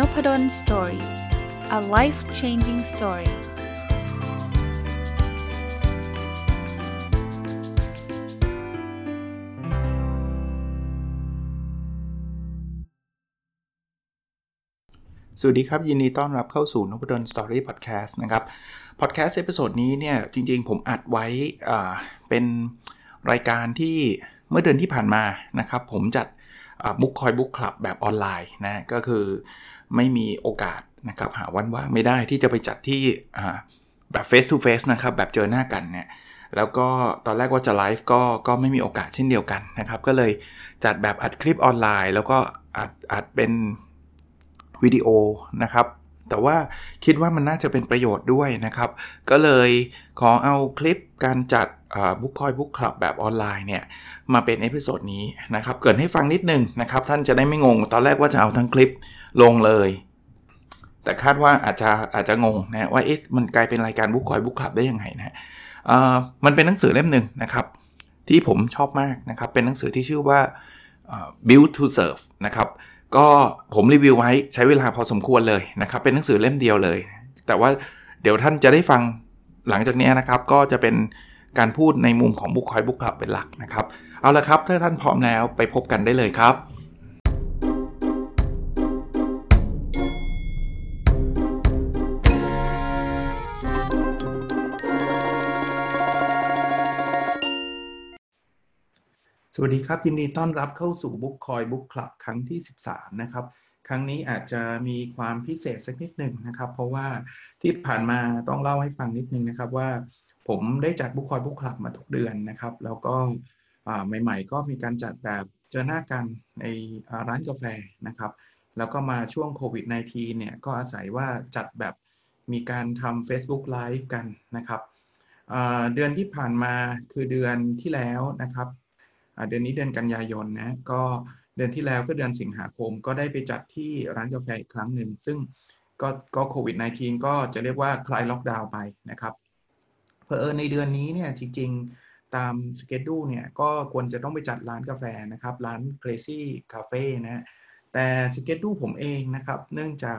นพด ล story a life changing story สวัสดีครับ ยินดีต้อนรับเข้าสู่นพดล story podcast นะครับพอดแคสต์ episode นี้เนี่ย จริงๆ ผมอัดไว้เป็นรายการที่เมื่อเดือนที่ผ่านมานะครับ ผมจัด บุ๊กคอยบุ๊กคลับแบบออนไลน์นะก็คือไม่มีโอกาสนะครับหาวันว่างไม่ได้ที่จะไปจัดที่แบบ face to face นะครับแบบเจอหน้ากันเนี่ยแล้วก็ตอนแรกว่าจะไลฟ์ก็ก็ไม่มีโอกาสเช่นเดียวกันนะครับก็เลยจัดแบบอัดคลิปออนไลน์ แล้วก็อัดอัดเป็นวิดีโอนะครับ แต่ว่าคิดว่ามันน่าจะเป็นประโยชน์ด้วยนะครับ ก็เลยขอเอาคลิปการจัดบุ๊กคอย book club แบบออนไลน์เนี่ยมาเป็น episode นี้นะครับ เกริ่นให้ฟังนิดนึงนะครับ ท่านจะได้ไม่งง ตอนแรกว่าจะเอาทั้งคลิปลงเลย แต่คาดว่าอาจจะอาจจะงงนะว่าเอ๊ะมันกลายเป็นรายการบุ๊กคอย book club ได้ยังไงนะมันเป็นหนังสือเล่มหนึ่งนะครับ ที่ผมชอบมากนะครับ เป็นหนังสือที่ชื่อว่า Built to Serve นะครับ ก็ผมรีวิวไว้ใช้เวลาพอสมควรเลยนะครับ เป็นหนังสือเล่มเดียวเลย แต่ว่าเดี๋ยวท่านจะได้ฟังหลังจากนี้นะครับ ก็จะเป็นการพูดในมุมของบุคคลบุคคลเป็นหลักนะครับ เอาละครับ ถ้าท่านพร้อมแล้วไปพบกันได้เลยครับ สวัสดีครับ ยินดีต้อนรับเข้าสู่บุ๊กคอยบุ๊กคลับครั้งที่ 13 นะครับ ครั้งนี้อาจจะมีความพิเศษสักนิดหนึ่งนะครับ เพราะว่าที่ผ่านมาต้องเล่าให้ฟังนิดนึงนะครับว่า ผมได้จัดบุ๊คคอยบุ๊คคลับมาทุกเดือนนะครับ แล้วก็ใหม่ ๆ ก็มีการจัดแบบเจอหน้ากันในร้านกาแฟนะครับ แล้วก็มาช่วงโควิด -19 เนี่ยก็อาศัยว่าจัดแบบมีการทำ Facebook Live กันนะครับเดือนที่ผ่านมาคือเดือนที่แล้วนะครับ เดือนนี้เดือนกันยายนนะก็เดือนที่แล้วก็เดือนสิงหาคม ก็ได้ไปจัดที่ร้านกาแฟอีกครั้งหนึ่งซึ่งก็ก็โควิด -19 ก็จะเรียกว่าคลายล็อกดาวน์ไปนะครับเพอเออในเดือนนี้เนี่ยจริงๆตามสเกจดูเนี่ยก็ควรจะต้องไปจัดร้านกาแฟนะครับ ร้าน Crazy Cafe นะแต่สเกจดูผมเองนะครับ เนื่องจาก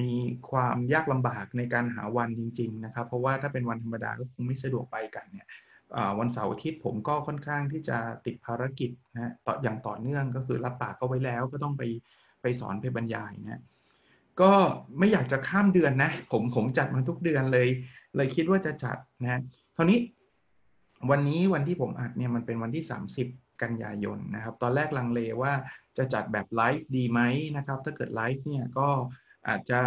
มีความยากลำบากในการหาวันจริง ๆ นะครับ เพราะว่าถ้าเป็นวันธรรมดาก็คงไม่สะดวกไปกันเนี่ย วันเสาร์อาทิตย์ผมก็ค่อนข้างที่จะติดภารกิจนะต่ออย่างต่อเนื่องก็คือรับปากก็ไว้แล้วก็ต้องไปไปสอนไปบรรยายนะก็ไม่อยากจะข้ามเดือนนะ ผมผมจัดมาทุกเดือนเลย เลยคิดว่าจะจัดนะคราวนี้วันนี้วันที่ผมอัดเนี่ยมันเป็นวันที่ 30 กันยายนนะครับ ตอนแรกลังเลว่าจะจัดแบบไลฟ์ดีไหมนะครับ ถ้าเกิดไลฟ์เนี่ยก็อาจจะ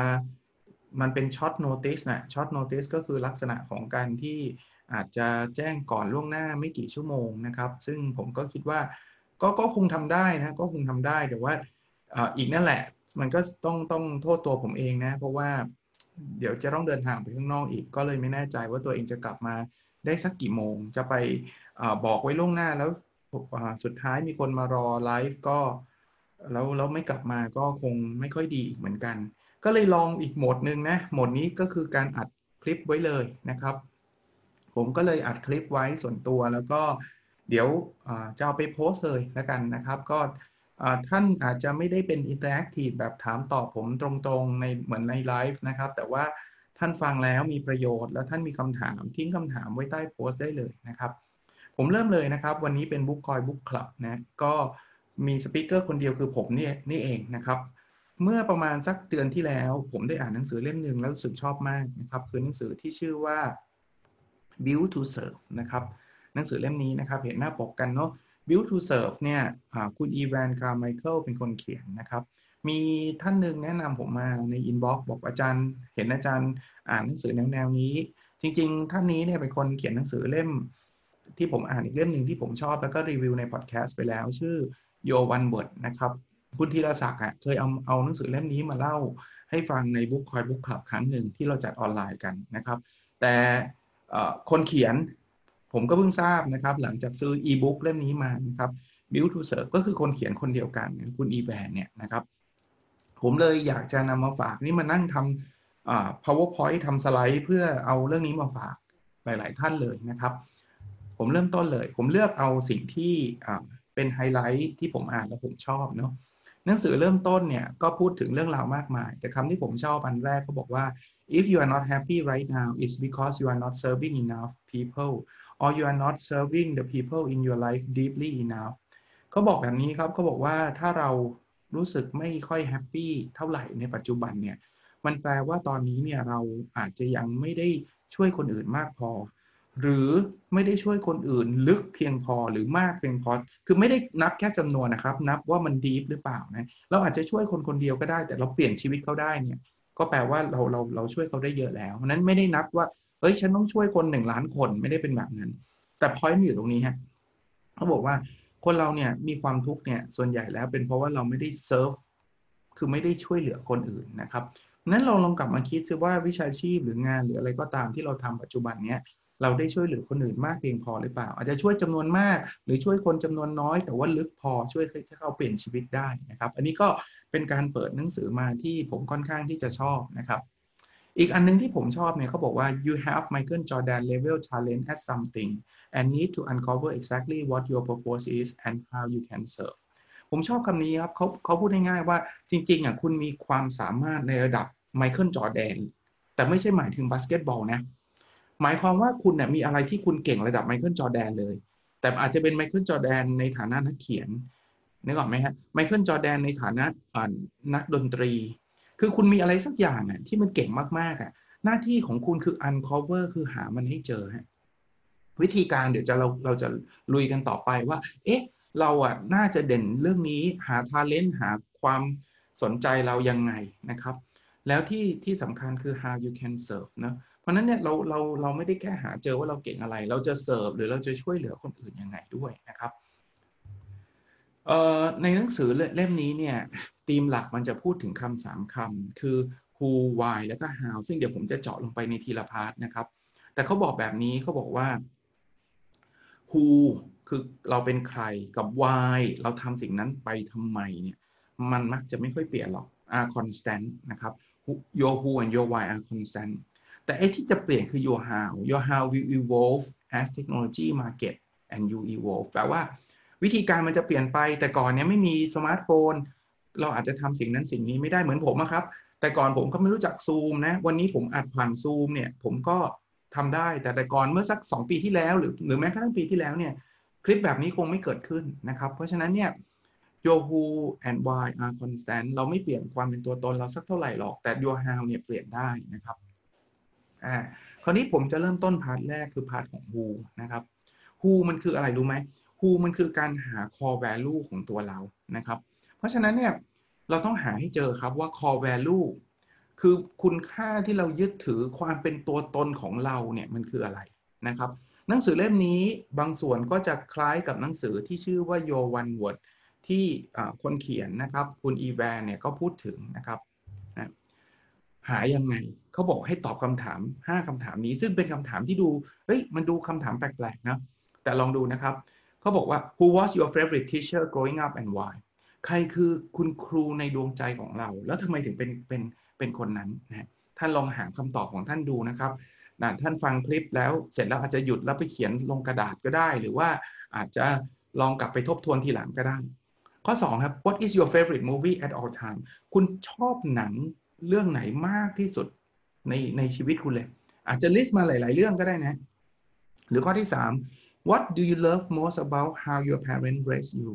มันเป็น short notice นะ short notice ก็คือลักษณะของการที่ อาจจะแจ้งก่อนล่วงหน้าไม่กี่ชั่วโมงนะครับ ซึ่งผมก็คิดว่าก็ก็คงทำได้นะก็คงทำได้แต่ว่าอีกนั่นแหละ มันก็ต้องต้องโทษตัวผมเองนะ เพราะว่าเดี๋ยวจะต้องเดินทางไปข้างนอกอีก ก็เลยไม่แน่ใจว่าตัวเองจะกลับมาได้สักกี่โมง จะไปอบอกไว้ล่วงหน้าแล้วสุดท้ายมีคนมารอไลฟ์ก็แล้วแล้วไม่กลับมาก็คงไม่ค่อยดีเหมือนกัน ก็เลยลองอีกโหมดหนึ่งนะโหมดนี้ก็คือการอัดคลิปไว้เลยนะครับ ผมก็เลยอัดคลิปไว้ส่วนตัว แล้วก็เดี๋ยวจะเอาไปโพสต์เลยแล้วกันนะครับ ก็ท่านอาจจะไม่ได้เป็น interactive แบบถามตอบผมตรงๆในเหมือนในไลฟ์นะครับ แต่ว่าท่านฟังแล้วมีประโยชน์ แล้วท่านมีคำถามทิ้งคำถามไว้ใต้โพสต์ได้เลยนะครับ ผมเริ่มเลยนะครับ วันนี้เป็นบุ๊กคอย book club นะก็มี speaker คนเดียวคือผมนี่นี่เองนะครับ เมื่อประมาณสักเดือนที่แล้ว ผมได้อ่านหนังสือเล่มหนึ่งแล้วรู้สึกชอบมากนะครับ คือหนังสือที่ชื่อว่า Built to Serve นะครับหนังสือเล่มนี้นะครับเห็นหน้าปกกันเนาะ Built to Serve เนี่ยคุณ Evan Carmichael เป็นคนเขียนนะครับมีท่านหนึ่งแนะนำผมมาใน inbox บอกอาจารย์เห็นอาจารย์อ่านหนังสือแนวแนวนี้ จริง ๆ ท่านนี้เนี่ยเป็นคนเขียนหนังสือเล่ม ที่ผมอ่านอีกเล่มหนึ่งที่ผมชอบแล้วก็รีวิวในพอดแคสต์ไปแล้ว ชื่อ Your One Word นะครับคุณธีรศักดิ์อะเคยเอาเอาหนังสือเล่มนี้มาเล่าให้ฟังในบุ๊กคอยบุ๊กคลับครั้งหนึ่งที่เราจัดออนไลน์กันนะครับ แต่ คนเขียนผมก็เพิ่งทราบนะครับ หลังจากซื้ออีบุ๊กเล่มนี้มานะครับ Build to Serve ก็คือคนเขียนคนเดียวกันคุณอีแวนเนี่ยนะครับ ผมเลยอยากจะนำมาฝากนี่มานั่งทำ powerpoint ทำสไลด์เพื่อเอาเรื่องนี้มาฝากหลาย ๆ ท่านเลยนะครับ ผมเริ่มต้นเลย ผมเลือกเอาสิ่งที่เป็นไฮไลท์ที่ผมอ่านแล้วผมชอบเนาะหนังสือเริ่มต้นเนี่ยก็พูดถึงเรื่องราวมากมาย แต่คำที่ผมชอบอันแรกเขาบอกว่า if you are not happy right now it's because you are not serving enough people or you are not serving the people in your life deeply enough เขาบอกแบบนี้ครับเขาบอกว่าถ้าเรารู้สึกไม่ค่อย happy เท่าไหร่ในปัจจุบันเนี่ย มันแปลว่าตอนนี้เนี่ยเราอาจจะยังไม่ได้ช่วยคนอื่นมากพอ หรือไม่ได้ช่วยคนอื่นลึกเพียงพอหรือมากเพียงพอ คือไม่ได้นับแค่จำนวนนะครับ นับว่ามันดีฟหรือเปล่านะ เราอาจจะช่วยคนคนเดียวก็ได้ แต่เราเปลี่ยนชีวิตเขาได้เนี่ย ก็แปลว่าเราเราเราช่วยเขาได้เยอะแล้วนั้นไม่ได้นับว่าเฮ้ยฉันต้องช่วยคนหนึ่งล้านคนไม่ได้เป็นแบบนั้น แต่พอยต์มันอยู่ตรงนี้ฮะเขาบอกว่าคนเราเนี่ยมีความทุกข์เนี่ยส่วนใหญ่แล้วเป็นเพราะว่าเราไม่ได้เซิร์ฟคือไม่ได้ช่วยเหลือคนอื่นนะครับนั้นเราลองกลับมาคิดซิว่าวิชาชีพหรืองานหรืออะไรก็ตามที่เราทำปัจจุบันเนี้ย เราได้ช่วยเหลือคนอื่นมากเพียงพอหรือเปล่า อาจจะช่วยจำนวนมาก หรือช่วยคนจำนวนน้อย แต่ว่าลึกพอช่วยให้เขาเปลี่ยนชีวิตได้นะครับ อันนี้ก็เป็นการเปิดหนังสือมาที่ผมค่อนข้างที่จะชอบนะครับอีกอันนึงที่ผมชอบเนี่ยเขาบอกว่า you have Michael Jordan level talent at something and need to uncover exactly what your purpose is and how you can serve ผมชอบคำนี้ครับเขาเขาพูดง่ายๆว่าจริงๆอะคุณมีความสามารถในระดับไมเคิลจอร์แดนแต่ไม่ใช่หมายถึงบาสเกตบอลนะ หมายความว่าคุณเนี่ยมีอะไรที่คุณเก่งระดับไมเคิลจอร์แดนเลย แต่อาจจะเป็นไมเคิลจอร์แดนในฐานะนักเขียนนึกออกไหมฮะไมเคิลจอร์แดนในฐานะนักดนตรี คือคุณมีอะไรสักอย่างอะที่มันเก่งมากๆอะหน้าที่ของคุณคือ uncover คือหามันให้เจอฮะวิธีการเดี๋ยวจะเราเราจะลุยกันต่อไปว่า เอ๊ะ เราอะน่าจะเด่นเรื่องนี้หา talent หาความสนใจเรายังไงนะครับ แล้วที่ที่สำคัญคือ how you can serve นะ เพราะนั้นเนี่ยเราเราเราไม่ได้แค่หาเจอว่าเราเก่งอะไร เราจะเสิร์ฟหรือเราจะช่วยเหลือคนอื่นยังไงด้วยนะครับในหนังสือเล่มนี้เนี่ยธีมหลักมันจะพูดถึงคำสามคำคือ who why แล้วก็ how ซึ่งเดี๋ยวผมจะเจาะลงไปในทีละ part นะครับ แต่เขาบอกแบบนี้เขาบอกว่า who คือเราเป็นใครกับ why เราทำสิ่งนั้นไปทำไมเนี่ยมันมักจะไม่ค่อยเปลี่ยนหรอก are constant นะครับ your who and your why are constant แต่ไอ้ที่จะเปลี่ยนคือ your how your how will evolve as technology market and you evolve แปลว่าวิธีการมันจะเปลี่ยนไป แต่ก่อนเนี้ยไม่มีสมาร์ทโฟน เราอาจจะทำสิ่งนั้นสิ่งนี้ไม่ได้เหมือนผมครับ แต่ก่อนผมก็ไม่รู้จักซูมนะ วันนี้ผมอัดผ่านซูมเนี่ย ผมก็ทำได้ แต่แต่ก่อนเมื่อสัก 2 ปีที่แล้ว หรือหรือแม้กระทั่งปีที่แล้วเนี่ย คลิปแบบนี้คงไม่เกิดขึ้นนะครับ เพราะฉะนั้นเนี่ย your who and why are constant เราไม่เปลี่ยนความเป็นตัวตนเราสักเท่าไหร่หรอก แต่ your how เนี่ยเปลี่ยนได้นะครับ อ่าคราวนี้ผมจะเริ่มต้น part แรกคือ part ของ who นะครับ who มันคืออะไรรู้ไหม who มันคือการหา core value ของตัวเรานะครับ เพราะฉะนั้นเนี่ยเราต้องหาให้เจอครับว่า core value คือคุณค่าที่เรายึดถือความเป็นตัวตนของเราเนี่ยมันคืออะไรนะครับ หนังสือเล่มนี้บางส่วนก็จะคล้ายกับหนังสือที่ชื่อว่า Your One Word ที่คนเขียนนะครับคุณอีแวนเนี่ยก็พูดถึงนะครับ หายังไงเขาบอกให้ตอบคำถาม 5คำถามนี้ ซึ่งเป็นคำถามที่ดูเฮ้ยมันดูคำถามแปลกๆนะแต่ลองดูนะครับเขาบอกว่า who was your favorite teacher growing up and why ใครคือคุณครูในดวงใจของเรา แล้วทำไมถึงเป็นเป็นเป็นคนนั้นนะท่านลองหาคำตอบของท่านดูนะครับนะท่านฟังคลิปแล้วเสร็จแล้วอาจจะหยุดแล้วไปเขียนลงกระดาษก็ได้ หรือว่าอาจจะลองกลับไปทบทวนทีหลังก็ได้ ข้อ 2 ครับ what is your favorite movie at all time คุณชอบหนัง เรื่องไหนมากที่สุดในในชีวิตคุณเลย อาจจะลิสต์มาหลาย ๆ เรื่องก็ได้นะ หรือข้อที่ 3 what do you love most about how your parents raised you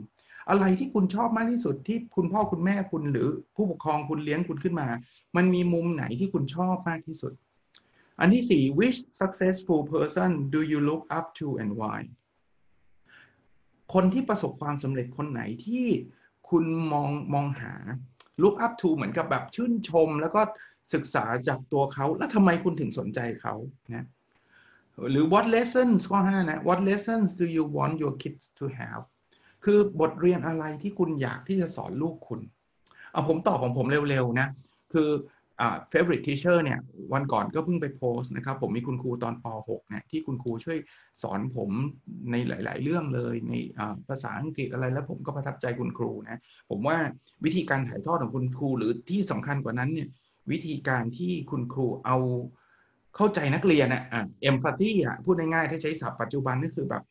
อะไรที่คุณชอบมากที่สุดที่คุณพ่อคุณแม่คุณหรือผู้ปกครองคุณเลี้ยงคุณขึ้นมา มันมีมุมไหนที่คุณชอบมากที่สุด อันที่ 4 which successful person do you look up to and why คนที่ประสบความสำเร็จคนไหนที่คุณมองมองหา look up to เหมือนกับแบบชื่นชม แล้วก็ศึกษาจากตัวเขา แล้วทำไมคุณถึงสนใจเขานะหรือ what lessons ข้อ5นะ what lessons do you want your kids to have คือบทเรียนอะไรที่คุณอยากที่จะสอนลูกคุณ เอาผมตอบของผมเร็วๆนะ คือ อ่า favorite teacher เนี่ยวันก่อนก็เพิ่งไปโพสต์นะครับ ผมมีคุณครูตอนป .6 เนี่ยที่คุณครูช่วยสอนผมในหลาย ๆ เรื่องเลยในภาษาอังกฤษอะไรแล้วผมก็ประทับใจคุณครูนะผมว่าวิธีการถ่ายทอดของคุณครูหรือที่สำคัญกว่านั้นเนี่ยวิธีการที่คุณครูเอาเข้าใจนักเรียนอะเอ็มฟัตตี้อะพูดง่าย ๆ ถ้าใช้ศัพท์ปัจจุบันก็คือแบบ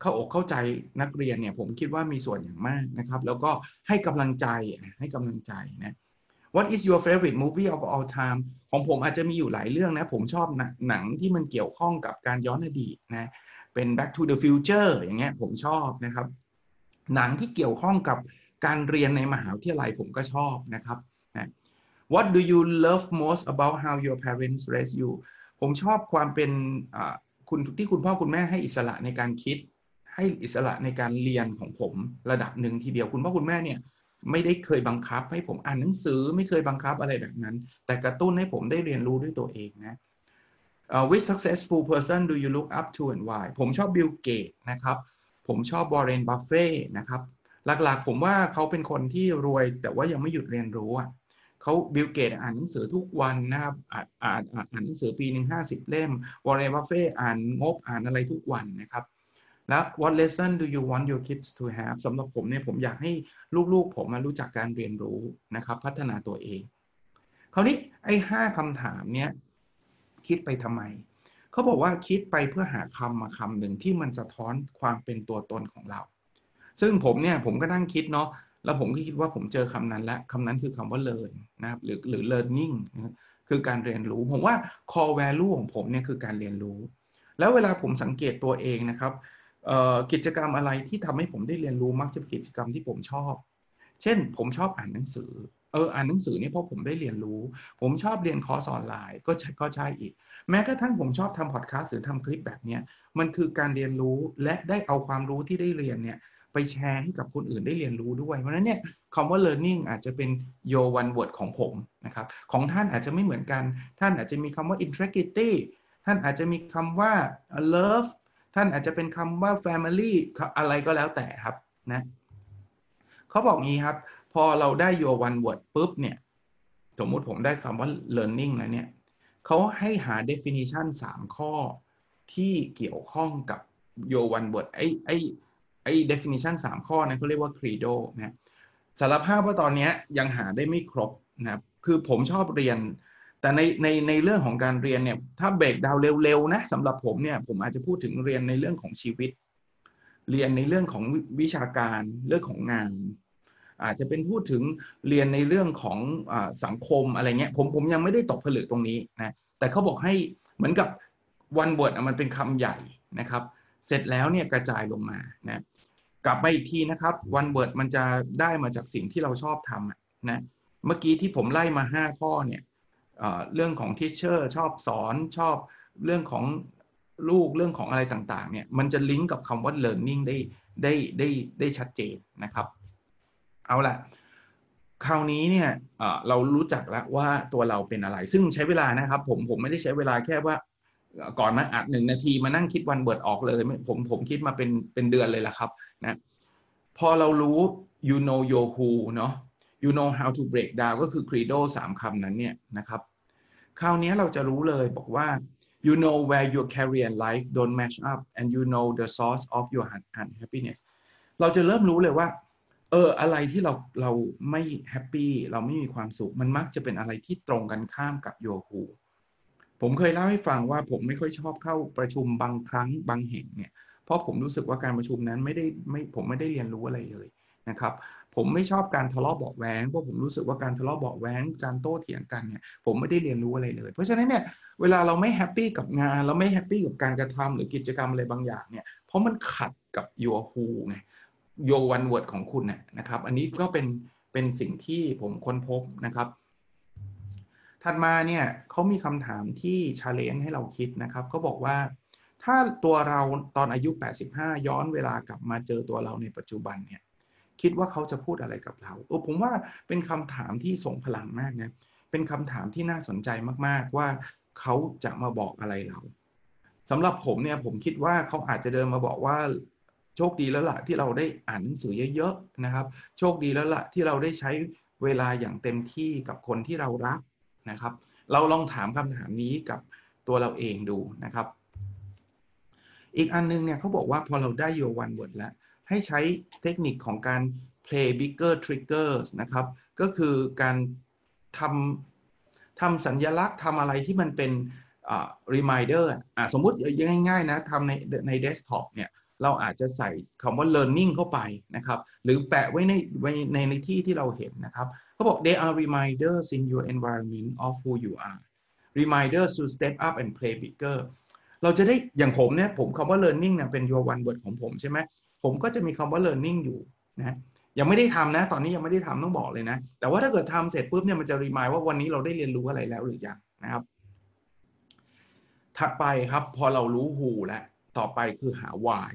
เข้าอกเข้าใจนักเรียนเนี่ยผมคิดว่ามีส่วนอย่างมากนะครับ แล้วก็ให้กำลังใจให้กำลังใจนะ What is your favorite movie of all time ของผมอาจจะมีอยู่หลายเรื่องนะ ผมชอบหนังที่มันเกี่ยวข้องกับการย้อนอดีตนะเป็น Back to the Future อย่างเงี้ยผมชอบนะครับ หนังที่เกี่ยวข้องกับการเรียนในมหาวิทยาลัยผมก็ชอบนะครับนะ What do you love most about how your parents raised you ผมชอบความเป็นคุณที่คุณพ่อคุณแม่ให้อิสระในการคิด ให้อิสระในการเรียนของผมระดับหนึ่งทีเดียวคุณพ่อคุณแม่เนี่ย ไม่ได้เคยบังคับให้ผมอ่านหนังสือไม่เคยบังคับอะไรแบบนั้น แต่กระตุ้นให้ผมได้เรียนรู้ด้วยตัวเองนะ uh, which successful person do you look up to and why ผมชอบบิลเกตส์นะครับ ผมชอบวอร์เรนบัฟเฟตต์นะครับ หลักๆ ผมว่าเขาเป็นคนที่รวยแต่ว่ายังไม่หยุดเรียนรู้อะเขาบิลเกตส์อ่านหนังสือทุกวันนะครับอ่านอ่านอ่านหนังสือปีหนึ่งห้าสิบเล่มวอร์เรนบัฟเฟตต์อ่านงบอ่านอะไรทุกวันนะครับ แล้ว what lesson do you want your kids to have สำหรับผมเนี่ยผมอยากให้ลูกๆ ผมมารู้จักการเรียนรู้นะครับ พัฒนาตัวเอง คราวนี้ไอ้ห้าคำถามเนี้ยคิดไปทำไม เขาบอกว่าคิดไปเพื่อหาคำมาคำหนึ่งที่มันสะท้อนความเป็นตัวตนของเรา ซึ่งผมเนี่ยผมก็นั่งคิดเนาะแล้วผมก็คิดว่าผมเจอคำนั้นแล้วคำนั้นคือคำว่า learn นะครับหรือหรือ learning นะคือการเรียนรู้ ผมว่า core value ของผมเนี่ยคือการเรียนรู้ แล้วเวลาผมสังเกตตัวเองนะครับ กิจกรรมอะไรที่ทำให้ผมได้เรียนรู้มักจะเป็นกิจกรรมที่ผมชอบ เช่น ผมชอบอ่านหนังสือ เออ อ่านหนังสือนี่เพราะผมได้เรียนรู้ ผมชอบเรียนคอร์สออนไลน์ ก็ใช่ก็ใช่อีก แม้กระทั่งผมชอบทำพอดแคสต์หรือทำคลิปแบบนี้มันคือการเรียนรู้และได้เอาความรู้ที่ได้เรียนเนี่ยไปแชร์ให้กับคนอื่นได้เรียนรู้ด้วย เพราะนั้นเนี่ยคำว่า learning อาจจะเป็น your one word ของผมนะครับ ของท่านอาจจะไม่เหมือนกัน ท่านอาจจะมีคำว่า integrity ท่านอาจจะมีคำว่า love ท่านอาจจะเป็นคำว่า family อะไรก็แล้วแต่ครับนะเขาบอกงี้ครับ พอเราได้ your one word ปุ๊บเนี่ย สมมุติผมได้คำว่า learning แล้วเนี่ยเขาให้หา definition 3 ข้อที่เกี่ยวข้องกับ your one word ไอ้ไอ้ไอ้ definition 3 ข้อนะเขาเรียกว่า credo นะสารภาพว่าตอนนี้ยังหาได้ไม่ครบนะครับคือผมชอบเรียน แต่ในในในเรื่องของการเรียนเนี่ยถ้าเบรกดาวเร็วๆนะสำหรับผมเนี่ยผมอาจจะพูดถึงเรียนในเรื่องของชีวิต เรียนในเรื่องของวิชาการเรื่องของงาน อาจจะเป็นพูดถึงเรียนในเรื่องของอสังคมอะไรเงี้ยผมผมยังไม่ได้ตกผลึกตรงนี้นะแต่เขาบอกให้เหมือนกับวันบทมันเป็นคำใหญ่นะครับ เสร็จแล้วเนี่ยกระจายลงมานะกลับมาอีกทีนะครับวันเบิร์ดมันจะได้มาจากสิ่งที่เราชอบทำนะเมื่อกี้ที่ผมไล่มา 5 ข้อเนี่ย เรื่องของทิชเชอร์ชอบสอนชอบเรื่องของลูกเรื่องของอะไรต่างๆเนี่ยมันจะลิงก์กับคำว่า learning ได้ได้ได้ได้ชัดเจนนะครับ เอาละคราวนี้เนี่ยเรารู้จักแล้วว่าตัวเราเป็นอะไร ซึ่งใช้เวลานะครับผมผมไม่ได้ใช้เวลาแค่ว่าก่อนมาอัดหนึ่งนาทีมานั่งคิดวันเบิดออกเลย ผมผมคิดมาเป็นเป็นเดือนเลยละครับนะพอเรารู้ you know your who เนาะ you know how to break down ก็คือ credo สามคำนั้นเนี่ยนะครับ คราวนี้เราจะรู้เลยบอกว่า you know where your career and life don't match up and you know the source of your unhappiness เราจะเริ่มรู้เลยว่า เออ อะไรที่เราเราไม่แฮปปี้เราไม่มีความสุข มันมักจะเป็นอะไรที่ตรงกันข้ามกับโยคูผมเคยเล่าให้ฟังว่าผมไม่ค่อยชอบเข้าประชุมบางครั้งบางแห่งเนี่ย เพราะผมรู้สึกว่าการประชุมนั้นไม่ได้ไม่ผมไม่ได้เรียนรู้อะไรเลยนะครับ ผมไม่ชอบการทะเลาะเบาะแว้งเพราะผมรู้สึกว่าการทะเลาะเบาะแว้งการโต้เถียงกันเนี่ยผมไม่ได้เรียนรู้อะไรเลย เพราะฉะนั้นเนี่ยเวลาเราไม่ happy กับงาน เราไม่ happy กับการกระทำหรือกิจกรรมอะไรบางอย่างเนี่ยเพราะมันขัดกับ your who ไง your one word ของคุณนะครับอันนี้ก็เป็นเป็นสิ่งที่ผมค้นพบนะครับ ถัดมาเนี่ยเขามีคำถามที่ challenge ให้เราคิดนะครับเขาบอกว่าถ้าตัวเราตอนอายุ 85 ย้อนเวลากลับมาเจอตัวเราในปัจจุบันเนี่ย คิดว่าเขาจะพูดอะไรกับเราเออผมว่าเป็นคำถามที่ส่งพลังมากนะเป็นคำถามที่น่าสนใจมากๆว่าเขาจะมาบอกอะไรเราสำหรับผมเนี่ยผมคิดว่าเขาอาจจะเดินมาบอกว่าโชคดีแล้วละ่ะที่เราได้อ่านหนังสือเยอะๆนะครับ โชคดีแล้วละ่ะที่เราได้ใช้เวลาอย่างเต็มที่กับคนที่เรารักนะครับ เราลองถามคำถามนี้กับตัวเราเองดูนะครับ อีกอันนึงเนี่ยเขาบอกว่าพอเราได้โยวันบทแล้ว ให้ใช้เทคนิคของการ play bigger triggers นะครับ ก็คือการทำทำสัญญลักษณ์ทำอะไรที่มันเป็น reminder อ่าสมมุติง่ายๆนะทำในใน desktop เนี่ยเราอาจจะใส่คำว่า learning เข้าไปนะครับ หรือแปะไว้ในไว้ในในที่ที่เราเห็นนะครับเขาบอก they are reminders in your environment of who you are reminders to step up and play bigger เราจะได้อย่างผมเนี่ยผมคำว่า learning เนี่ยเป็น your one word ของผมใช่ไหม ผมก็จะมีคำว่า learning อยู่นะยังไม่ได้ทำนะ ตอนนี้ยังไม่ได้ทำต้องบอกเลยนะ แต่ว่าถ้าเกิดทำเสร็จปุ๊บเนี่ยมันจะรีมายว่าวันนี้เราได้เรียนรู้อะไรแล้วหรือยังนะครับ ถัดไปครับพอเรารู้ who แล้วต่อไปคือหา why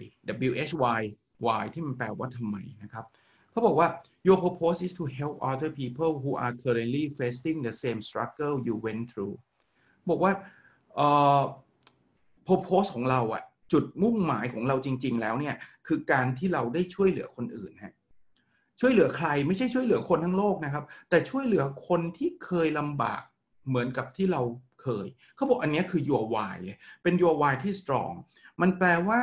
w h y why ที่มันแปลว่าทำไมนะครับเขาบอกว่า your purpose is to help other people who are currently facing the same struggle you went through บอกว่าเอ่อ purpose ของเราอะ จุดมุ่งหมายของเราจริง ๆ แล้วเนี่ยคือการที่เราได้ช่วยเหลือคนอื่นฮะช่วยเหลือใครไม่ใช่ช่วยเหลือคนทั้งโลกนะครับ แต่ช่วยเหลือคนที่เคยลำบากเหมือนกับที่เราเคยเขาบอกอันนี้คือ your why เป็น your why ที่ strong มันแปลว่า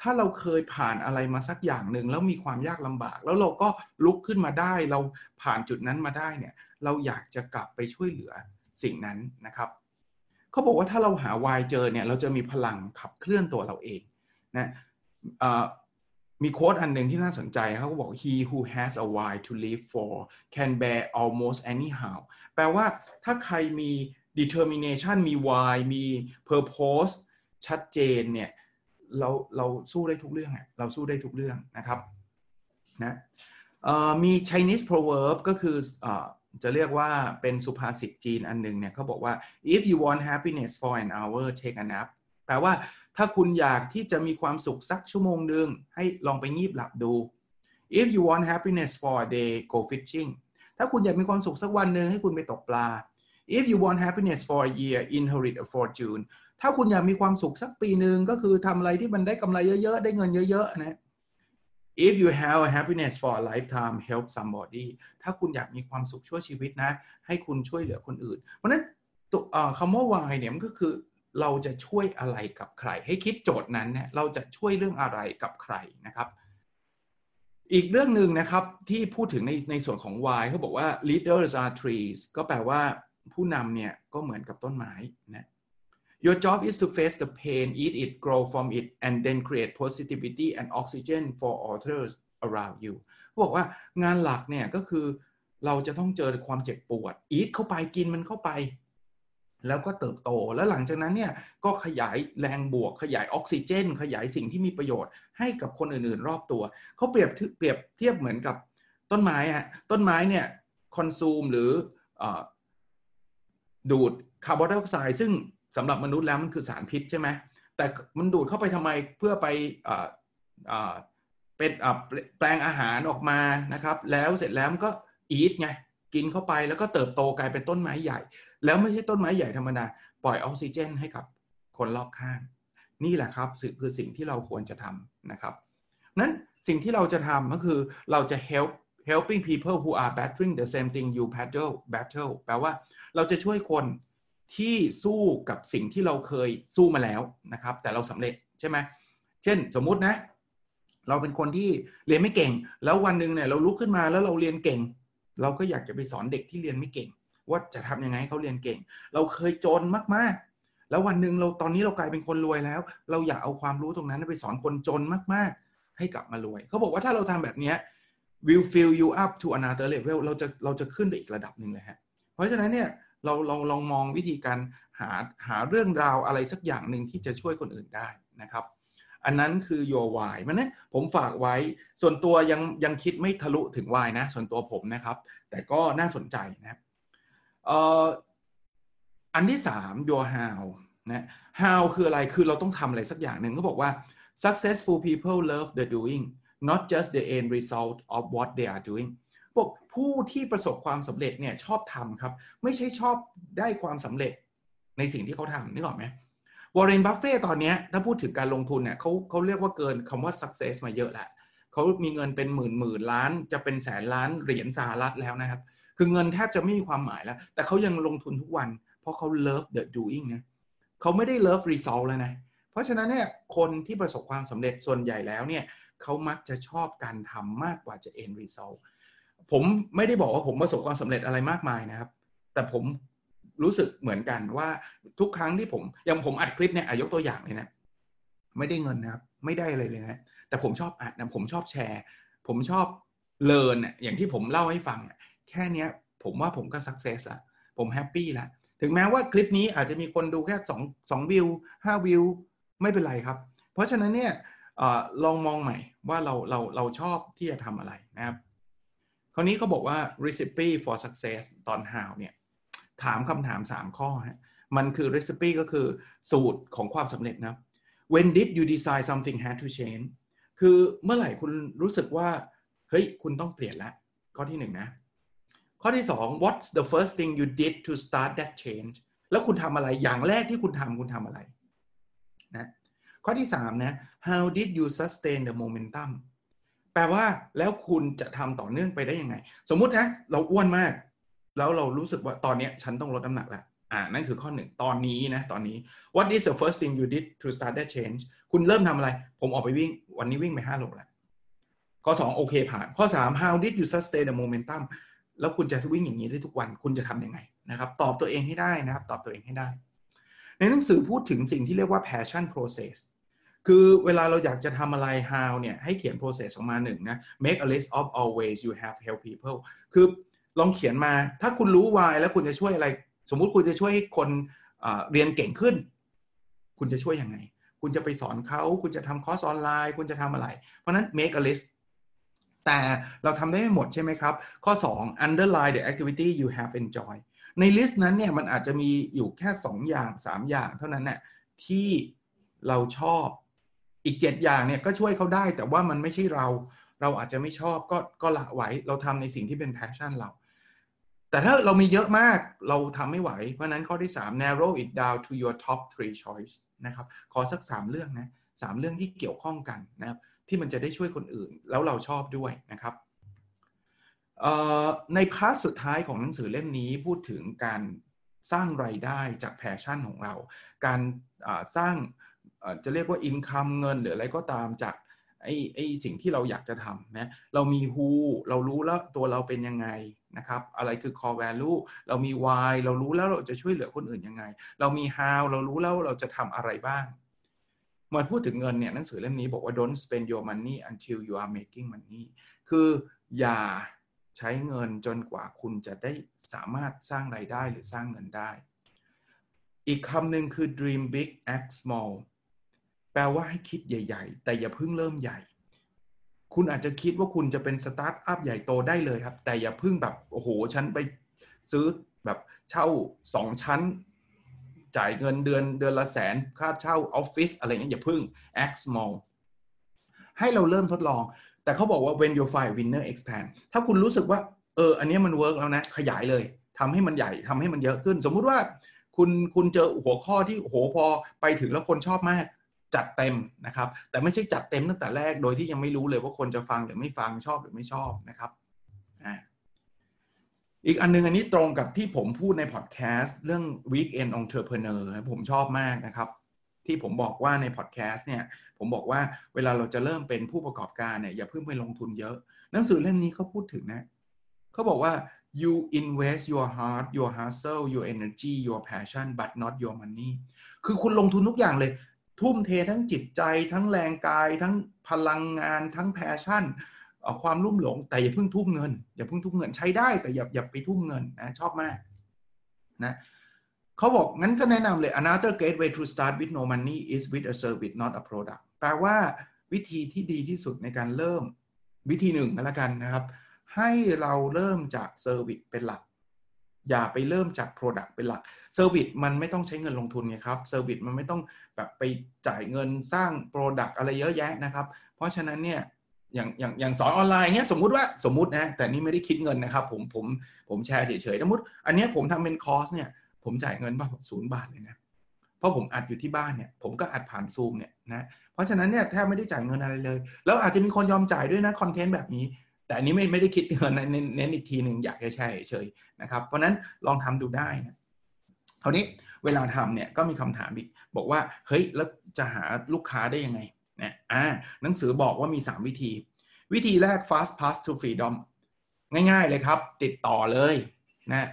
ถ้าเราเคยผ่านอะไรมาสักอย่างหนึ่งแล้วมีความยากลำบาก แล้วเราก็ลุกขึ้นมาได้ เราผ่านจุดนั้นมาได้เนี่ยเราอยากจะกลับไปช่วยเหลือสิ่งนั้นนะครับ เขาบอกว่าถ้าเราหาวายเจอเนี่ยเราจะมีพลังขับเคลื่อนตัวเราเองนะมีโค้ดอันหนึ่งที่น่าสนใจเขาบอก he who has a why to live for can bear almost anyhow แปลว่าถ้าใครมี determination มี why มี purpose ชัดเจนเนี่ยเราเราสู้ได้ทุกเรื่องเราสู้ได้ทุกเรื่องนะครับนะมี Chinese proverb ก็คืออ จะเรียกว่าเป็นสุภาษิตจีนอันหนึ่งเนี่ยเขาบอกว่า if you want happiness for an hour take a nap แปลว่าถ้าคุณอยากที่จะมีความสุขสักชั่วโมงหนึ่งให้ลองไปงีบหลับดู if you want happiness for a day go fishing ถ้าคุณอยากมีความสุขสักวันหนึ่งให้คุณไปตกปลา if you want happiness for a year inherit a fortune ถ้าคุณอยากมีความสุขสักปีหนึ่งก็คือทำอะไรที่มันได้กำไรเยอะๆ ได้เงินเยอะๆนะ if you have a happiness for a lifetime help somebody ถ้าคุณอยากมีความสุขชั่วชีวิตนะ ให้คุณช่วยเหลือคนอื่น เพราะนั้นคำว่า why เนี่ยมันก็คือเราจะช่วยอะไรกับใคร ให้คิดโจทย์นั้นเนี่ยเราจะช่วยเรื่องอะไรกับใครนะครับ อีกเรื่องหนึ่งนะครับที่พูดถึงในในส่วนของ why เขาบอกว่า leaders are trees ก็แปลว่าผู้นำเนี่ยก็เหมือนกับต้นไม้นะ Your job is to face the pain, eat it, grow from it, and then create positivity and oxygen for others around you บอกว่างานหลักเนี่ยก็คือเราจะต้องเจอความเจ็บปวด eat เข้าไปกินมันเข้าไป แล้วก็เติบโต แล้วหลังจากนั้นเนี่ยก็ขยายแรงบวก ขยายออกซิเจน ขยายสิ่งที่มีประโยชน์ให้กับคนอื่นๆ รอบตัว เขาเปรียบเปรียบเทียบเหมือนกับต้นไม้อะต้นไม้เนี่ย consume หรือดูดคาร์บอนไดออกไซด์ซึ่ง สำหรับมนุษย์แล้วมันคือสารพิษใช่ไหมแต่มันดูดเข้าไปทำไมเพื่อไปเป็นแปลงอาหารออกมานะครับ แล้วเสร็จแล้วมันก็ eat ไงกินเข้าไปแล้วก็เติบโตกลายเป็นต้นไม้ใหญ่ แล้วไม่ใช่ต้นไม้ใหญ่ธรรมดาปล่อยออกซิเจนให้กับคนรอบข้าง นี่แหละครับคือสิ่งที่เราควรจะทำนะครับนั้นสิ่งที่เราจะทำก็คือเราจะ help helping people who are battling the same thing you battle battle แปลว่าเราจะช่วยคน ที่สู้กับสิ่งที่เราเคยสู้มาแล้วนะครับ แต่เราสำเร็จใช่ไหมเช่นสมมุตินะ เราเป็นคนที่เรียนไม่เก่ง แล้ววันหนึ่งเนี่ยเราลุกขึ้นมาแล้วเราเรียนเก่ง เราก็อยากจะไปสอนเด็กที่เรียนไม่เก่ง ว่าจะทำยังไงให้เขาเรียนเก่ง เราเคยจนมากๆ แล้ววันหนึ่งเราตอนนี้เรากลายเป็นคนรวยแล้ว เราอยากเอาความรู้ตรงนั้นไปสอนคนจนมากๆ ให้กลับมารวย เขาบอกว่าถ้าเราทำแบบนี้ will fill you up to another level เราจะเราจะขึ้นไปอีกระดับหนึ่งเลยฮะเพราะฉะนั้นเนี่ย เราลองลองมองวิธีการหาหาเรื่องราวอะไรสักอย่างหนึ่งที่จะช่วยคนอื่นได้นะครับ อันนั้นคือ your why มันนะผมฝากไว้ส่วนตัวยังยังคิดไม่ทะลุถึง why นะ ส่วนตัวผมนะครับ แต่ก็น่าสนใจนะอันที่สาม your how นะ how คืออะไรคือเราต้องทำอะไรสักอย่างหนึ่งเขาบอกว่า successful people love the doing not just the end result of what they are doing บอก ผู้ที่ประสบความสำเร็จเนี่ยชอบทำครับ ไม่ใช่ชอบได้ความสำเร็จในสิ่งที่เขาทำนึกออกไหมวอร์เรนบัฟเฟ่ตอนนี้ถ้าพูดถึงการลงทุนเนี่ยเขาเขาเรียกว่าเกินคำว่า success มาเยอะแหละเขามีเงินเป็นหมื่นหมื่นล้าน จะเป็นแสนล้านเหรียญสหรัฐแล้วนะครับ คือเงินแทบจะไม่มีความหมายแล้ว แต่เขายังลงทุนทุกวัน เพราะเขา love the doing นะเขาไม่ได้ love result แล้วนะเพราะฉะนั้นเนี่ยคนที่ประสบความสำเร็จส่วนใหญ่แล้วเนี่ยเขามักจะชอบการทำมากกว่าจะ end result ผมไม่ได้บอกว่าผมประสบความสำเร็จอะไรมากมายนะครับ แต่ผมรู้สึกเหมือนกันว่าทุกครั้งที่ผมอย่างผมอัดคลิปเนี่ยยกตัวอย่างเลยนะไม่ได้เงินนะครับ ไม่ได้อะไรเลยนะแต่ผมชอบอัดนะผมชอบแชร์ ผมชอบ learn อย่างที่ผมเล่าให้ฟังแค่เนี้ย ผมว่าผมก็ success อะผม happy แล้วถึงแม้ว่าคลิปนี้อาจจะมีคนดูแค่2 2วิว5วิวไม่เป็นไรครับ เพราะฉะนั้นเนี่ยอลองมองใหม่ว่าเราเราเราชอบที่จะทำอะไรนะครับ คราวนี้เขาบอกว่า recipe for success ตอน how เนี่ยถามคำถาม 3 ข้อฮะมันคือ recipe ก็คือสูตรของความสำเร็จนะ when did you decide something had to change คือเมื่อไหร่คุณรู้สึกว่า เฮ้ย คุณต้องเปลี่ยนล้วข้อที่หนึ่งนะ ข้อที่สอง what's the first thing you did to start that change แล้วคุณทำอะไรอย่างแรกที่คุณทำคุณทำอะไรนะข้อที่สามนะ how did you sustain the momentum แปลว่าแล้วคุณจะทำต่อเนื่องไปได้ยังไง สมมุตินะเราอ้วนมาก แล้วเรารู้สึกว่าตอนนี้ฉันต้องลดน้ำหนักแล้วอ่านั่นคือข้อหนึ่งตอนนี้นะตอนนี้ what is the first thing you did to start that change คุณเริ่มทำอะไร ผมออกไปวิ่ง วันนี้วิ่งไป5โลแล้วข้อ2โอเคผ่าน ข้อ3 how did you sustain the momentum แล้วคุณจะวิ่งอย่างนี้ได้ทุกวันคุณจะทำยังไงนะครับตอบตัวเองให้ได้นะครับ ตอบตัวเองให้ได้ ในหนังสือพูดถึงสิ่งที่เรียกว่า passion process คือเวลาเราอยากจะทำอะไร how เนี่ยให้เขียน process ออกมาหนึ่งนะ make a list of all ways you have help people คือลองเขียนมาถ้าคุณรู้ why แล้วคุณจะช่วยอะไร สมมุติคุณจะช่วยให้คนเรียนเก่งขึ้น คุณจะช่วยยังไง คุณจะไปสอนเขาคุณจะทำคอร์สออนไลน์ คุณจะทำอะไร เพราะนั้น make a list แต่เราทำได้ไม่หมดใช่ไหมครับ ข้อ 2 underline the activity you have enjoy ใน list นั้นเนี่ยมันอาจจะมีอยู่แค่ 2 อย่าง 3 อย่างเท่านั้นน่ะที่เราชอบ อีก 7 อย่างเนี่ยก็ช่วยเขาได้ แต่ว่ามันไม่ใช่เรา เราอาจจะไม่ชอบก็ก็ละไว้ เราทำในสิ่งที่เป็น passion เรา แต่ถ้าเรามีเยอะมากเราทำไม่ไหว เพราะนั้นข้อที่ 3 narrow it down to your top three choice นะครับขอสัก 3 เรื่องนะสเรื่องที่เกี่ยวข้องกันนะครับที่มันจะได้ช่วยคนอื่นแล้วเราชอบด้วยนะครับในพาร์ทสุดท้ายของหนังสือเล่มนี้พูดถึงการสร้างไรายได้จากแพชชั่นของเรา การสร้าง จะเรียกว่าอินคัมเงินหรืออะไรก็ตามจากไอ้ไอ้สิ่งที่เราอยากจะทำนะเรามี who เรารู้แล้วตัวเราเป็นยังไงนะครับ อะไรคือ core value เรามี why เรารู้แล้วเราจะช่วยเหลือคนอื่นยังไง เรามี how เรารู้แล้วเราจะทำอะไรบ้างมาพูดถึงเงินเนี่ยหนังสือเล่มนี้บอกว่า don't spend your money until you are making money คืออย่าใช้เงินจนกว่าคุณจะได้สามารถสร้างรายได้หรือสร้างเงินได้ อีกคำหนึ่งคือ dream big act small แปลว่าให้คิดใหญ่ ๆ แต่อย่าเพิ่งเริ่มใหญ่ คุณอาจจะคิดว่าคุณจะเป็นสตาร์ทอัพใหญ่โตได้เลยครับ แต่อย่าเพิ่งแบบโอ้โหฉันไปซื้อแบบเช่าสองชั้น จ่ายเงินเดือนเดือนละแสนค่าเช่าออฟฟิศอะไรเงี้ยอย่าเพิ่ง act small ให้เราเริ่มทดลอง แต่เขาบอกว่า when you find winner expand ถ้าคุณรู้สึกว่าเอออันนี้มัน work แล้วนะ ขยายเลยทำให้มันใหญ่ทำให้มันเยอะขึ้น สมมุติว่าคุณคุณเจอหัวข้อที่โหพอไปถึงแล้วคนชอบมาก จัดเต็มนะครับ แต่ไม่ใช่จัดเต็มตั้งแต่แรกโดยที่ยังไม่รู้เลยว่าคนจะฟังหรือไม่ฟังชอบหรือไม่ชอบนะครับอีกอันนึงอันนี้ตรงกับที่ผมพูดในพอดแคสต์เรื่อง Weekend Entrepreneur ผมชอบมากนะครับ ที่ผมบอกว่าในพอดแคสต์เนี่ย ผมบอกว่าเวลาเราจะเริ่มเป็นผู้ประกอบการเนี่ยอย่าเพิ่งไปลงทุนเยอะ หนังสือเล่มนี้เขาพูดถึงนะเขาบอกว่า you invest your heart your hustle your energy your passion but not your money คือคุณลงทุนทุกอย่างเลย ทุ่มเททั้งจิตใจ ทั้งแรงกาย ทั้งพลังงาน ทั้ง passion ความลุ่มหลง แต่อย่าเพิ่งทุ่มเงิน อย่าเพิ่งทุ่มเงินใช้ได้แต่อย่าอย่าไปทุ่มเงินนะชอบมากนะเขาบอกงั้นก็แนะนำเลย another great way to start with no money is with a service not a product แปลว่าวิธีที่ดีที่สุดในการเริ่มวิธีหนึ่งก็แล้วกันนะครับ ให้เราเริ่มจาก service เป็นหลัก อย่าไปเริ่มจาก Product เป็นหลัก service มันไม่ต้องใช้เงินลงทุนไงครับ service มันไม่ต้องแบบไปจ่ายเงินสร้าง Product อะไรเยอะแยะนะครับ เพราะฉะนั้นเนี่ยอย่างอย่างอย่างสอนออนไลน์เนี้ยสมมุติว่าสมมุตินะแต่นี่ไม่ได้คิดเงินนะครับ ผมผมผมแชร์เฉยๆสมมติอันนี้ผมทำเป็นคอร์สเนี่ยผมจ่ายเงินบ้างศูนย์บาทเลยนะเพราะผมอัดอยู่ที่บ้านเนี่ยผมก็อัดผ่านซูมเนี่ยนะเพราะฉะนั้นเนี่ยแทบไม่ได้จ่ายเงินอะไรเลย แล้วอาจจะมีคนยอมจ่ายด้วยนะคอนเทนต์แบบนี้ แต่อันนี้ไม่ไม่ได้คิดเงินเน้นอีกทีหนึ่งอยากแชร์เฉยนะครับ เพราะนั้นลองทำดูได้นะคราวนี้เวลาทำเนี่ยก็มีคำถามอีก บอกว่าเฮ้ยแล้วจะหาลูกค้าได้ยังไงนะอ่าหนังสือบอกว่ามี 3 วิธี วิธีแรก fast path to freedom ง่ายๆเลยครับ ติดต่อเลยนะ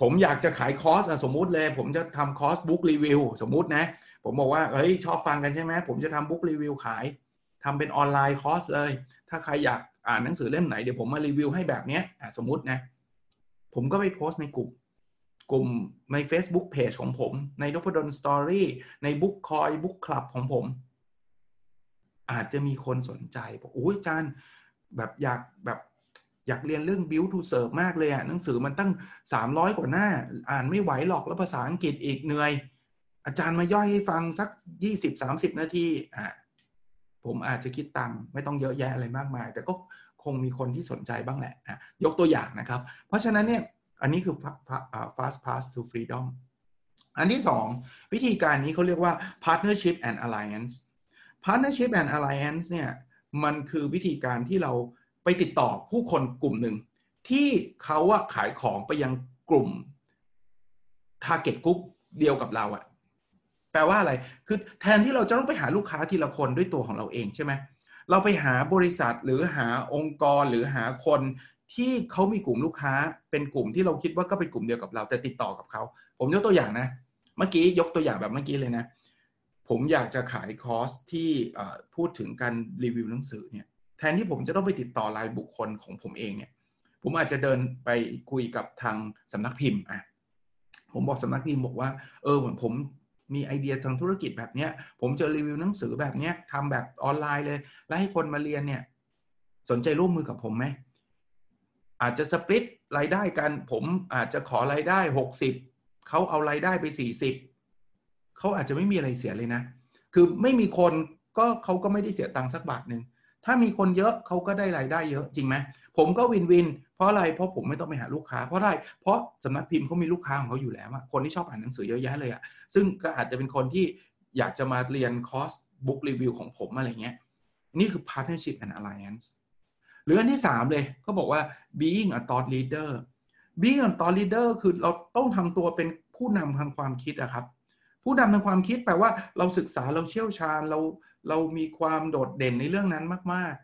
ผมอยากจะขายคอร์สสมมุติเลย ผมจะทำคอร์ส book review สมมุตินะ ผมบอกว่าเฮ้ยชอบฟังกันใช่ไหมผมจะทำ book review ขายทำเป็นออนไลน์คอร์สเลย ถ้าใครอยาก อ่านหนังสือเล่มไหนเดี๋ยวผมมารีวิวให้แบบเนี้ยสมมุตินะ ผมก็ไปโพสต์ในกลุ่ม กลุ่มใน Facebook Page ของผม ในนพดลสตอรี่ในบุ๊กคอย book club ของผม อาจจะมีคนสนใจบอกโอ้ยจานแบบอยากแบบอยากเรียนเรื่อง build to serve มากเลยอะหนังสือมันตั้ง 300 กว่าหน้า อ่านไม่ไหวหรอกแล้วภาษาอังกฤษอีกเหนื่อย อาจารย์มาย่อยให้ฟังสัก 20-30 นาทีอะ ผมอาจจะคิดตังค์ไม่ต้องเยอะแยะอะไรมากมาย แต่ก็คงมีคนที่สนใจบ้างแหละนะยกตัวอย่างนะครับ เพราะฉะนั้นเนี่ยอันนี้คือ fast pass to freedom อันที่ 2 วิธีการนี้เขาเรียกว่า partnership and alliance partnership and alliance เนี่ยมันคือวิธีการที่เราไปติดต่อผู้คนกลุ่มหนึ่ง ที่เขาอะขายของไปยังกลุ่ม target group เดียวกับเราอะ แปลว่าอะไร คือแทนที่เราจะต้องไปหาลูกค้าทีละคนด้วยตัวของเราเองใช่ไหมเราไปหาบริษัทหรือหาองค์กรหรือหาคนที่เขามีกลุ่มลูกค้า เป็นกลุ่มที่เราคิดว่าก็เป็นกลุ่มเดียวกับเราแต่ติดต่อกับเขา ผมยกตัวอย่างนะ เมื่อกี้ยกตัวอย่างแบบเมื่อกี้เลยนะ ผมอยากจะขายคอร์สที่พูดถึงการรีวิวหนังสือเนี่ย แทนที่ผมจะต้องไปติดต่อรายบุคคลของผมเองเนี่ย ผมอาจจะเดินไปคุยกับทางสำนักพิมพ์อะผมบอกสำนักพิมพ์บอกว่า เออเหมือนผม มีไอเดียทางธุรกิจแบบเนี้ย ผมจะรีวิวหนังสือแบบเนี้ยทำแบบออนไลน์เลย แล้วให้คนมาเรียนเนี่ย สนใจร่วมมือกับผมไหมอาจจะสปริตรายได้กัน ผมอาจจะขอรายได้หกสิบเขาเอารายได้ไปสี่สิบเขาอาจจะไม่มีอะไรเสียเลยนะ คือไม่มีคนก็เขาก็ไม่ได้เสียตังค์สักบาทหนึ่ง ถ้ามีคนเยอะเขาก็ได้รายได้เยอะจริงไหมผมก็วินวิน เพราะอะไรเพราะผมไม่ต้องไปหาลูกค้า เพราะอะไรเพราะสำนักพิมพ์เขามีลูกค้าของเขาอยู่แล้วอะคนที่ชอบอ่านหนังสือเยอะแยะเลยอะซึ่งก็อาจจะเป็นคนที่อยากจะมาเรียนคอร์สบุ๊กรีวิวของผมอะไรเงี้ยนี่คือ partnership and alliance หรืออันที่ 3 เลยเขาบอกว่า being a thought leader being a thought leader คือเราต้องทำตัวเป็นผู้นำทางความคิดอะครับ ผู้นำทางความคิดแปลว่าเราศึกษาเราเชี่ยวชาญเราเรามีความโดดเด่นในเรื่องนั้นมาก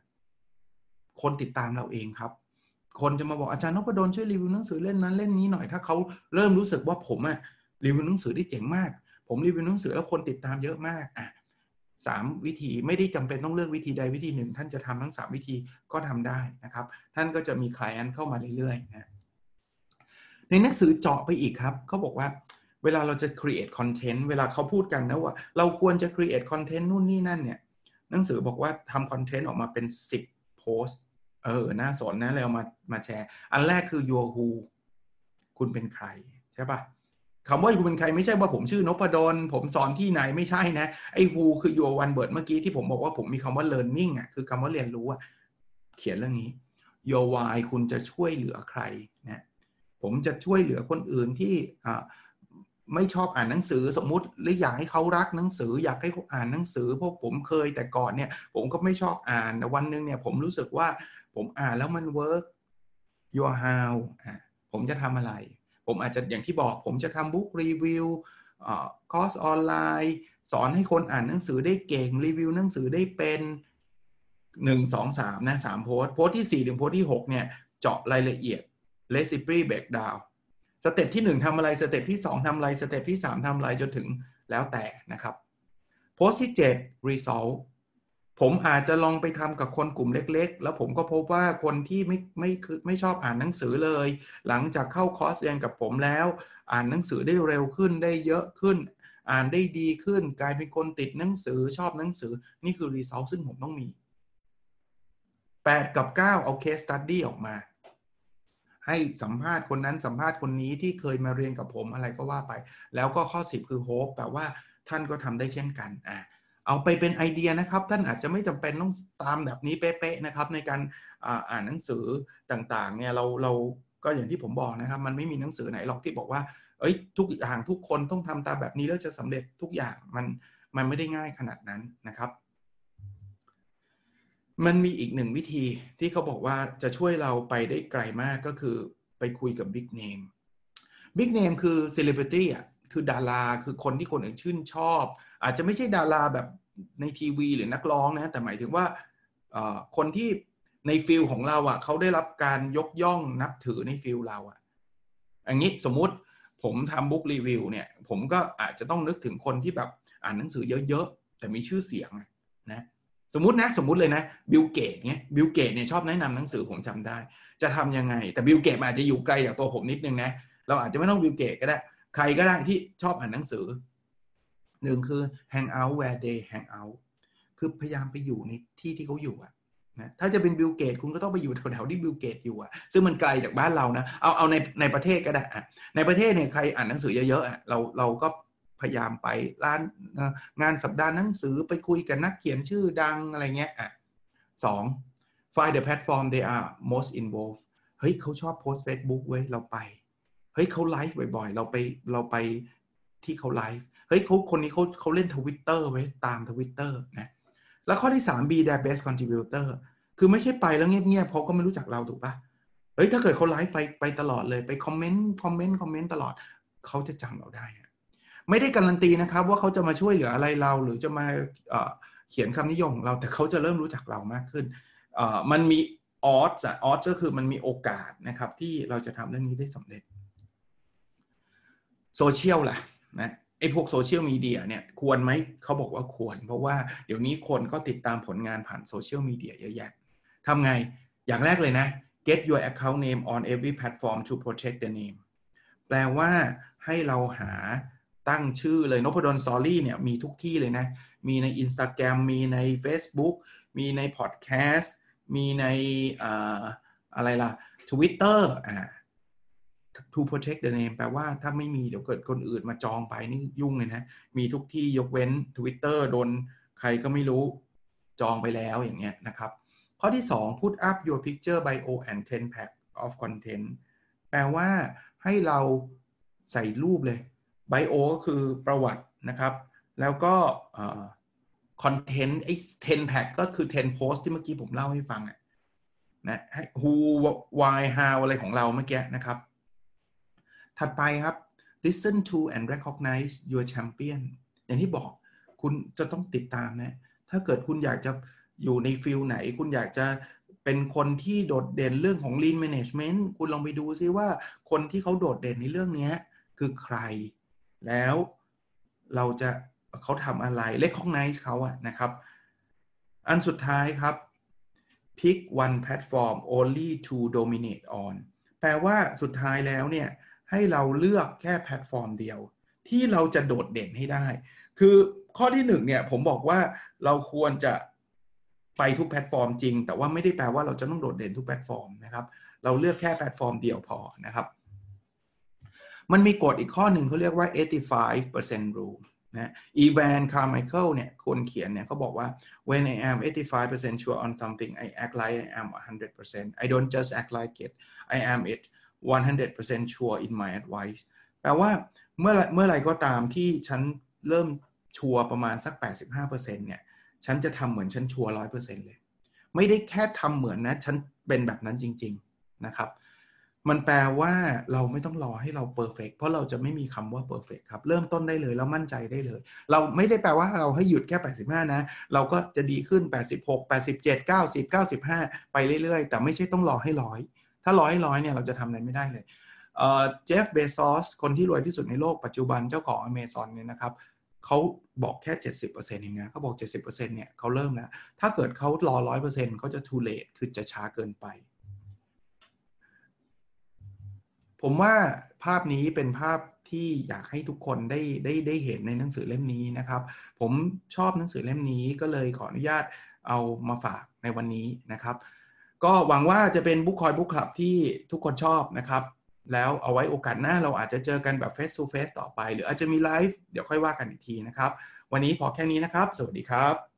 ๆ คนติดตามเราเองครับ คนจะมาบอกอาจารย์นพดลช่วยรีวิวหนังสือเล่นนั้นเล่นนี้หน่อยถ้าเขาเริ่มรู้สึกว่าผมอะรีวิวหนังสือได้เจ๋งมาก ผมรีวิวหนังสือแล้วคนติดตามเยอะมากอะสามวิธีไม่ได้จำเป็นต้องเลือกวิธีใดวิธีหนึ่ง ท่านจะทำทั้งสามวิธีก็ทำได้นะครับ ท่านก็จะมีคลายอันเข้ามาเรื่อยๆนะในหนังสือเจาะไปอีกครับเขาบอกว่า เวลาเราจะ create content เวลาเขาพูดกันนะว่า เราควรจะ create content นู่นนี่นั่นเนี่ย หนังสือบอกว่าทำคอนเทนต์ออกมาเป็น 10 โพสเออ น่าสนนะเรามามาแชร์ อันแรกคือ your who คุณเป็นใคร ใช่ปะคำว่าคุณเป็นใครไม่ใช่ว่าผมชื่อนพดลผมสอนที่ไหนไม่ใช่นะ ไอ้ who คือ your one word เมื่อกี้ที่ผมบอกว่าผมมีคำว่า learning อะคือคำว่าเรียนรู้อะเขียนเรื่องนี้ your why คุณจะช่วยเหลือใครนะผมจะช่วยเหลือคนอื่นที่อ่า ไม่ชอบอ่านหนังสือสมมุติหรืออยากให้เขารักหนังสือ อยากให้เขาอ่านหนังสือพราะผมเคยแต่ก่อนเนี่ยผมก็ไม่ชอบอ่านแต่วันหนึ่งเนี่ยผมรู้สึกว่าผมอ่านแล้วมันเวิร์ก your how อ่าผมจะทำอะไร ผมอาจจะอย่างที่บอกผมจะทำ book review คอร์สออนไลน์สอนให้คนอ่านหนังสือได้เก่งรีวิวหนังสือได้เป็นหนึ่งสองสามนะสามโพสโพสที่สี่ถึงโพสที่หกเนี่ย เจาะรายละเอียด recipe breakdown สเต็ปที่ 1ทำอะไรสเต็ปที่ 2ทำอะไรสเต็ปที่ 3ทำอะไรจนถึงแล้วแต่นะครับโพสที่ 7 result ผมอาจจะลองไปทำกับคนกลุ่มเล็ก ๆ แล้วผมก็พบว่าคนที่ไม่ไม่คือไม่ชอบอ่านหนังสือเลย หลังจากเข้าคอร์สเรียนกับผมแล้ว อ่านหนังสือได้เร็วขึ้นได้เยอะขึ้น อ่านได้ดีขึ้น กลายเป็นคนติดหนังสือชอบหนังสือนี่คือ result ซึ่งผมต้องมี 8 กับ 9 เอา case study ออกมา ให้สัมภาษณ์คนนั้นสัมภาษณ์คนนี้ที่เคยมาเรียนกับผมอะไรก็ว่าไป แล้วก็ข้อ 10 คือโฮปแปลว่าท่านก็ทำได้เช่นกันอ่าเอาไปเป็นไอเดียนะครับ ท่านอาจจะไม่จำเป็นต้องตามแบบนี้เป๊ะๆนะครับ ในการอ่านหนังสือต่างๆเนี่ยเราเราก็อย่างที่ผมบอกนะครับ มันไม่มีหนังสือไหนหรอกที่บอกว่า เอ้ยทุกอย่างทุกคนต้องทำตามแบบนี้แล้วจะสำเร็จทุกอย่างมันมันไม่ได้ง่ายขนาดนั้นนะครับ มันมีอีกหนึ่งวิธีที่เขาบอกว่าจะช่วยเราไปได้ไกลมากก็คือไปคุยกับ big name big name คือเซเลบริตี้อะคือดาราคือคนที่คนอื่นชื่นชอบ อาจจะไม่ใช่ดาราแบบในทีวีหรือนักร้องนะ แต่หมายถึงว่าคนที่ใน field ของเราอะเขาได้รับการยกย่องนับถือใน field เราอะอย่างนี้สมมุติผมทำ book review เนี่ย ผมก็อาจจะต้องนึกถึงคนที่แบบอ่านหนังสือเยอะๆ แต่มีชื่อเสียงนะ สมมตินะสมมติเลยนะBill Gates เนี่ย Bill Gates เนี่ยชอบแนะนำหนังสือผมจำได้ จะทำยังไง แต่ Bill Gates อาจจะอยู่ไกลจากตัวผมนิดนึงนะเราอาจจะไม่ต้อง Bill Gates ก็ได้ ใครก็ได้ที่ชอบอ่านหนังสือหนึ่งคือ hang out where they hang out คือพยายามไปอยู่ในที่ที่เขาอยู่อะนะถ้าจะเป็น Bill Gates คุณก็ต้องไปอยู่แถวๆที่ Bill Gates อยู่อะซึ่งมันไกลจากบ้านเรานะเอาเอาในในประเทศก็ได้อะในประเทศเนี่ยใครอ่านหนังสือเยอะๆอะเราเราก็ พยายามไปร้านงานสัปดาห์หนังสือไปคุยกับนักเขียนชื่อดังอะไรเงี้ยอะสอง find the platform they are most involved เฮ้ยเขาชอบโพสต์ Facebook เว้ยเราไป เฮ้ยเขาไลฟ์บ่อยๆ เราไปเราไปที่เขาไลฟ์เฮ้ยเขาคนนี้เขาเขาเล่นทวิต เว้ยตามทวิตเตอร์นะแล้วข้อที่ 3 be their best contributor คือไม่ใช่ไปแล้วเงียบๆเพราะก็ไม่รู้จักเราถูกปะเฮ้ยถ้าเกิดเขาไลฟ์ไปไปตลอดเลยไปคอมเมนต์คอมเมนต์คอมเมนต์ตลอดเขาจะจำเราได้ ไม่ได้การันตีนะครับ ว่าเขาจะมาช่วยเหลืออะไรเรา หรือจะมาเขียนคำนิยมของเรา แต่เขาจะเริ่มรู้จักเรามากขึ้นมันมีออสอะออสก็คือมันมีโอกาสนะครับที่เราจะทำเรื่องนี้ได้สำเร็จโซเชียลล่ะนะไอ้พวกโซเชียลมีเดียเนี่ยควรไหมเขาบอกว่าควร เพราะว่าเดี๋ยวนี้คนก็ติดตามผลงานผ่านโซเชียลมีเดียเยอะแยะทำไงอย่างแรกเลยนะ get your account name on every platform to protect the name แปลว่าให้เราหา ตั้งชื่อเลยนพดลสตอรี่เนี่ยมีทุกที่เลยนะ มีใน Instagram มีใน Facebook มีในพอดแคสต์มีในอะไรล่ะ Twitter อ่า to protect the name แปลว่าถ้าไม่มีเดี๋ยวเกิดคนอื่นมาจองไปนี่ยุ่งเลยนะ มีทุกที่ยกเว้น Twitter โดนใครก็ไม่รู้จองไปแล้วอย่างเงี้ยนะครับ ข้อที่ 2 put up your picture bio and 10 pack of content แปลว่าให้เราใส่รูปเลย ไบโอก็คือประวัตินะครับ แล้วก็คอนเทนต์ไอ้10 pack ก็คือ 10 post ที่เมื่อกี้ผมเล่าให้ฟังอะนะ who why how อะไรของเราเมื่อกี้นะครับ ถัดไปครับ listen to and recognize your champion อย่างที่บอกคุณจะต้องติดตามนะ ถ้าเกิดคุณอยากจะอยู่ในฟิลไหน คุณอยากจะเป็นคนที่โดดเด่นเรื่องของ lean management คุณลองไปดูซิว่าคนที่เขาโดดเด่นในเรื่องนี้คือใคร แล้วเราจะเขาทำอะไร recognize เขาอะนะครับ อันสุดท้ายครับ pick one platform only to dominate on แปลว่าสุดท้ายแล้วเนี่ย ให้เราเลือกแค่แพลตฟอร์มเดียว ที่เราจะโดดเด่นให้ได้ คือข้อที่หนึ่งเนี่ย ผมบอกว่าเราควรจะไปทุกแพลตฟอร์มจริง แต่ว่าไม่ได้แปลว่าเราจะต้องโดดเด่นทุกแพลตฟอร์มนะครับ เราเลือกแค่แพลตฟอร์มเดียวพอนะครับ มันมีกฎอีกข้อหนึ่งเขาเรียกว่า 85% rule นะ Evan Carmichael เนี่ยคนเขียนเนี่ยเขาบอกว่า when I am 85% sure on something I act like I am 100% I don't just act like it I am it 100% sure in my advice แปลว่าเมื่อเมื่อไรก็ตามที่ฉันเริ่มชัวร์ประมาณสัก 85%เนี่ยฉันจะทำเหมือนฉันชัวร์100%เลย ไม่ได้แค่ทำเหมือนนะ ฉันเป็นแบบนั้นจริง ๆ นะครับ มันแปลว่าเราไม่ต้องรอให้เรา perfect เพราะเราจะไม่มีคำว่า perfect ครับ เริ่มต้นได้เลยแล้วมั่นใจได้เลย เราไม่ได้แปลว่าเราให้หยุดแค่ 85 นะ เราก็จะดีขึ้น 86 87 90 95 ไปเรื่อยๆ แต่ไม่ใช่ต้องรอให้ร้อย ถ้าร้อยให้ร้อยเนี่ยเราจะทำอะไรไม่ได้เลยเจฟเบซอสคนที่รวยที่สุดในโลกปัจจุบันเจ้าของอเมซอนเนี่ยนะครับเขาบอกแค่ 70%เองนะเขาบอก 70%เนี่ยเขาเริ่มแล้ว ถ้าเกิดเขารอ 100%เขาจะ too late คือจะช้าเกินไป ผมว่าภาพนี้เป็นภาพที่อยากให้ทุกคนได้ได้ได้เห็นในหนังสือเล่มนี้นะครับ ผมชอบหนังสือเล่มนี้ก็เลยขออนุญาตเอามาฝากในวันนี้นะครับ ก็หวังว่าจะเป็นบุ๊คคอยบุ๊คคลับที่ทุกคนชอบนะครับ แล้วเอาไว้โอกาสหน้าเราอาจจะเจอกันแบบ face to face ต่อไป หรืออาจจะมีไลฟ์เดี๋ยวค่อยว่ากันอีกทีนะครับ วันนี้พอแค่นี้นะครับ สวัสดีครับ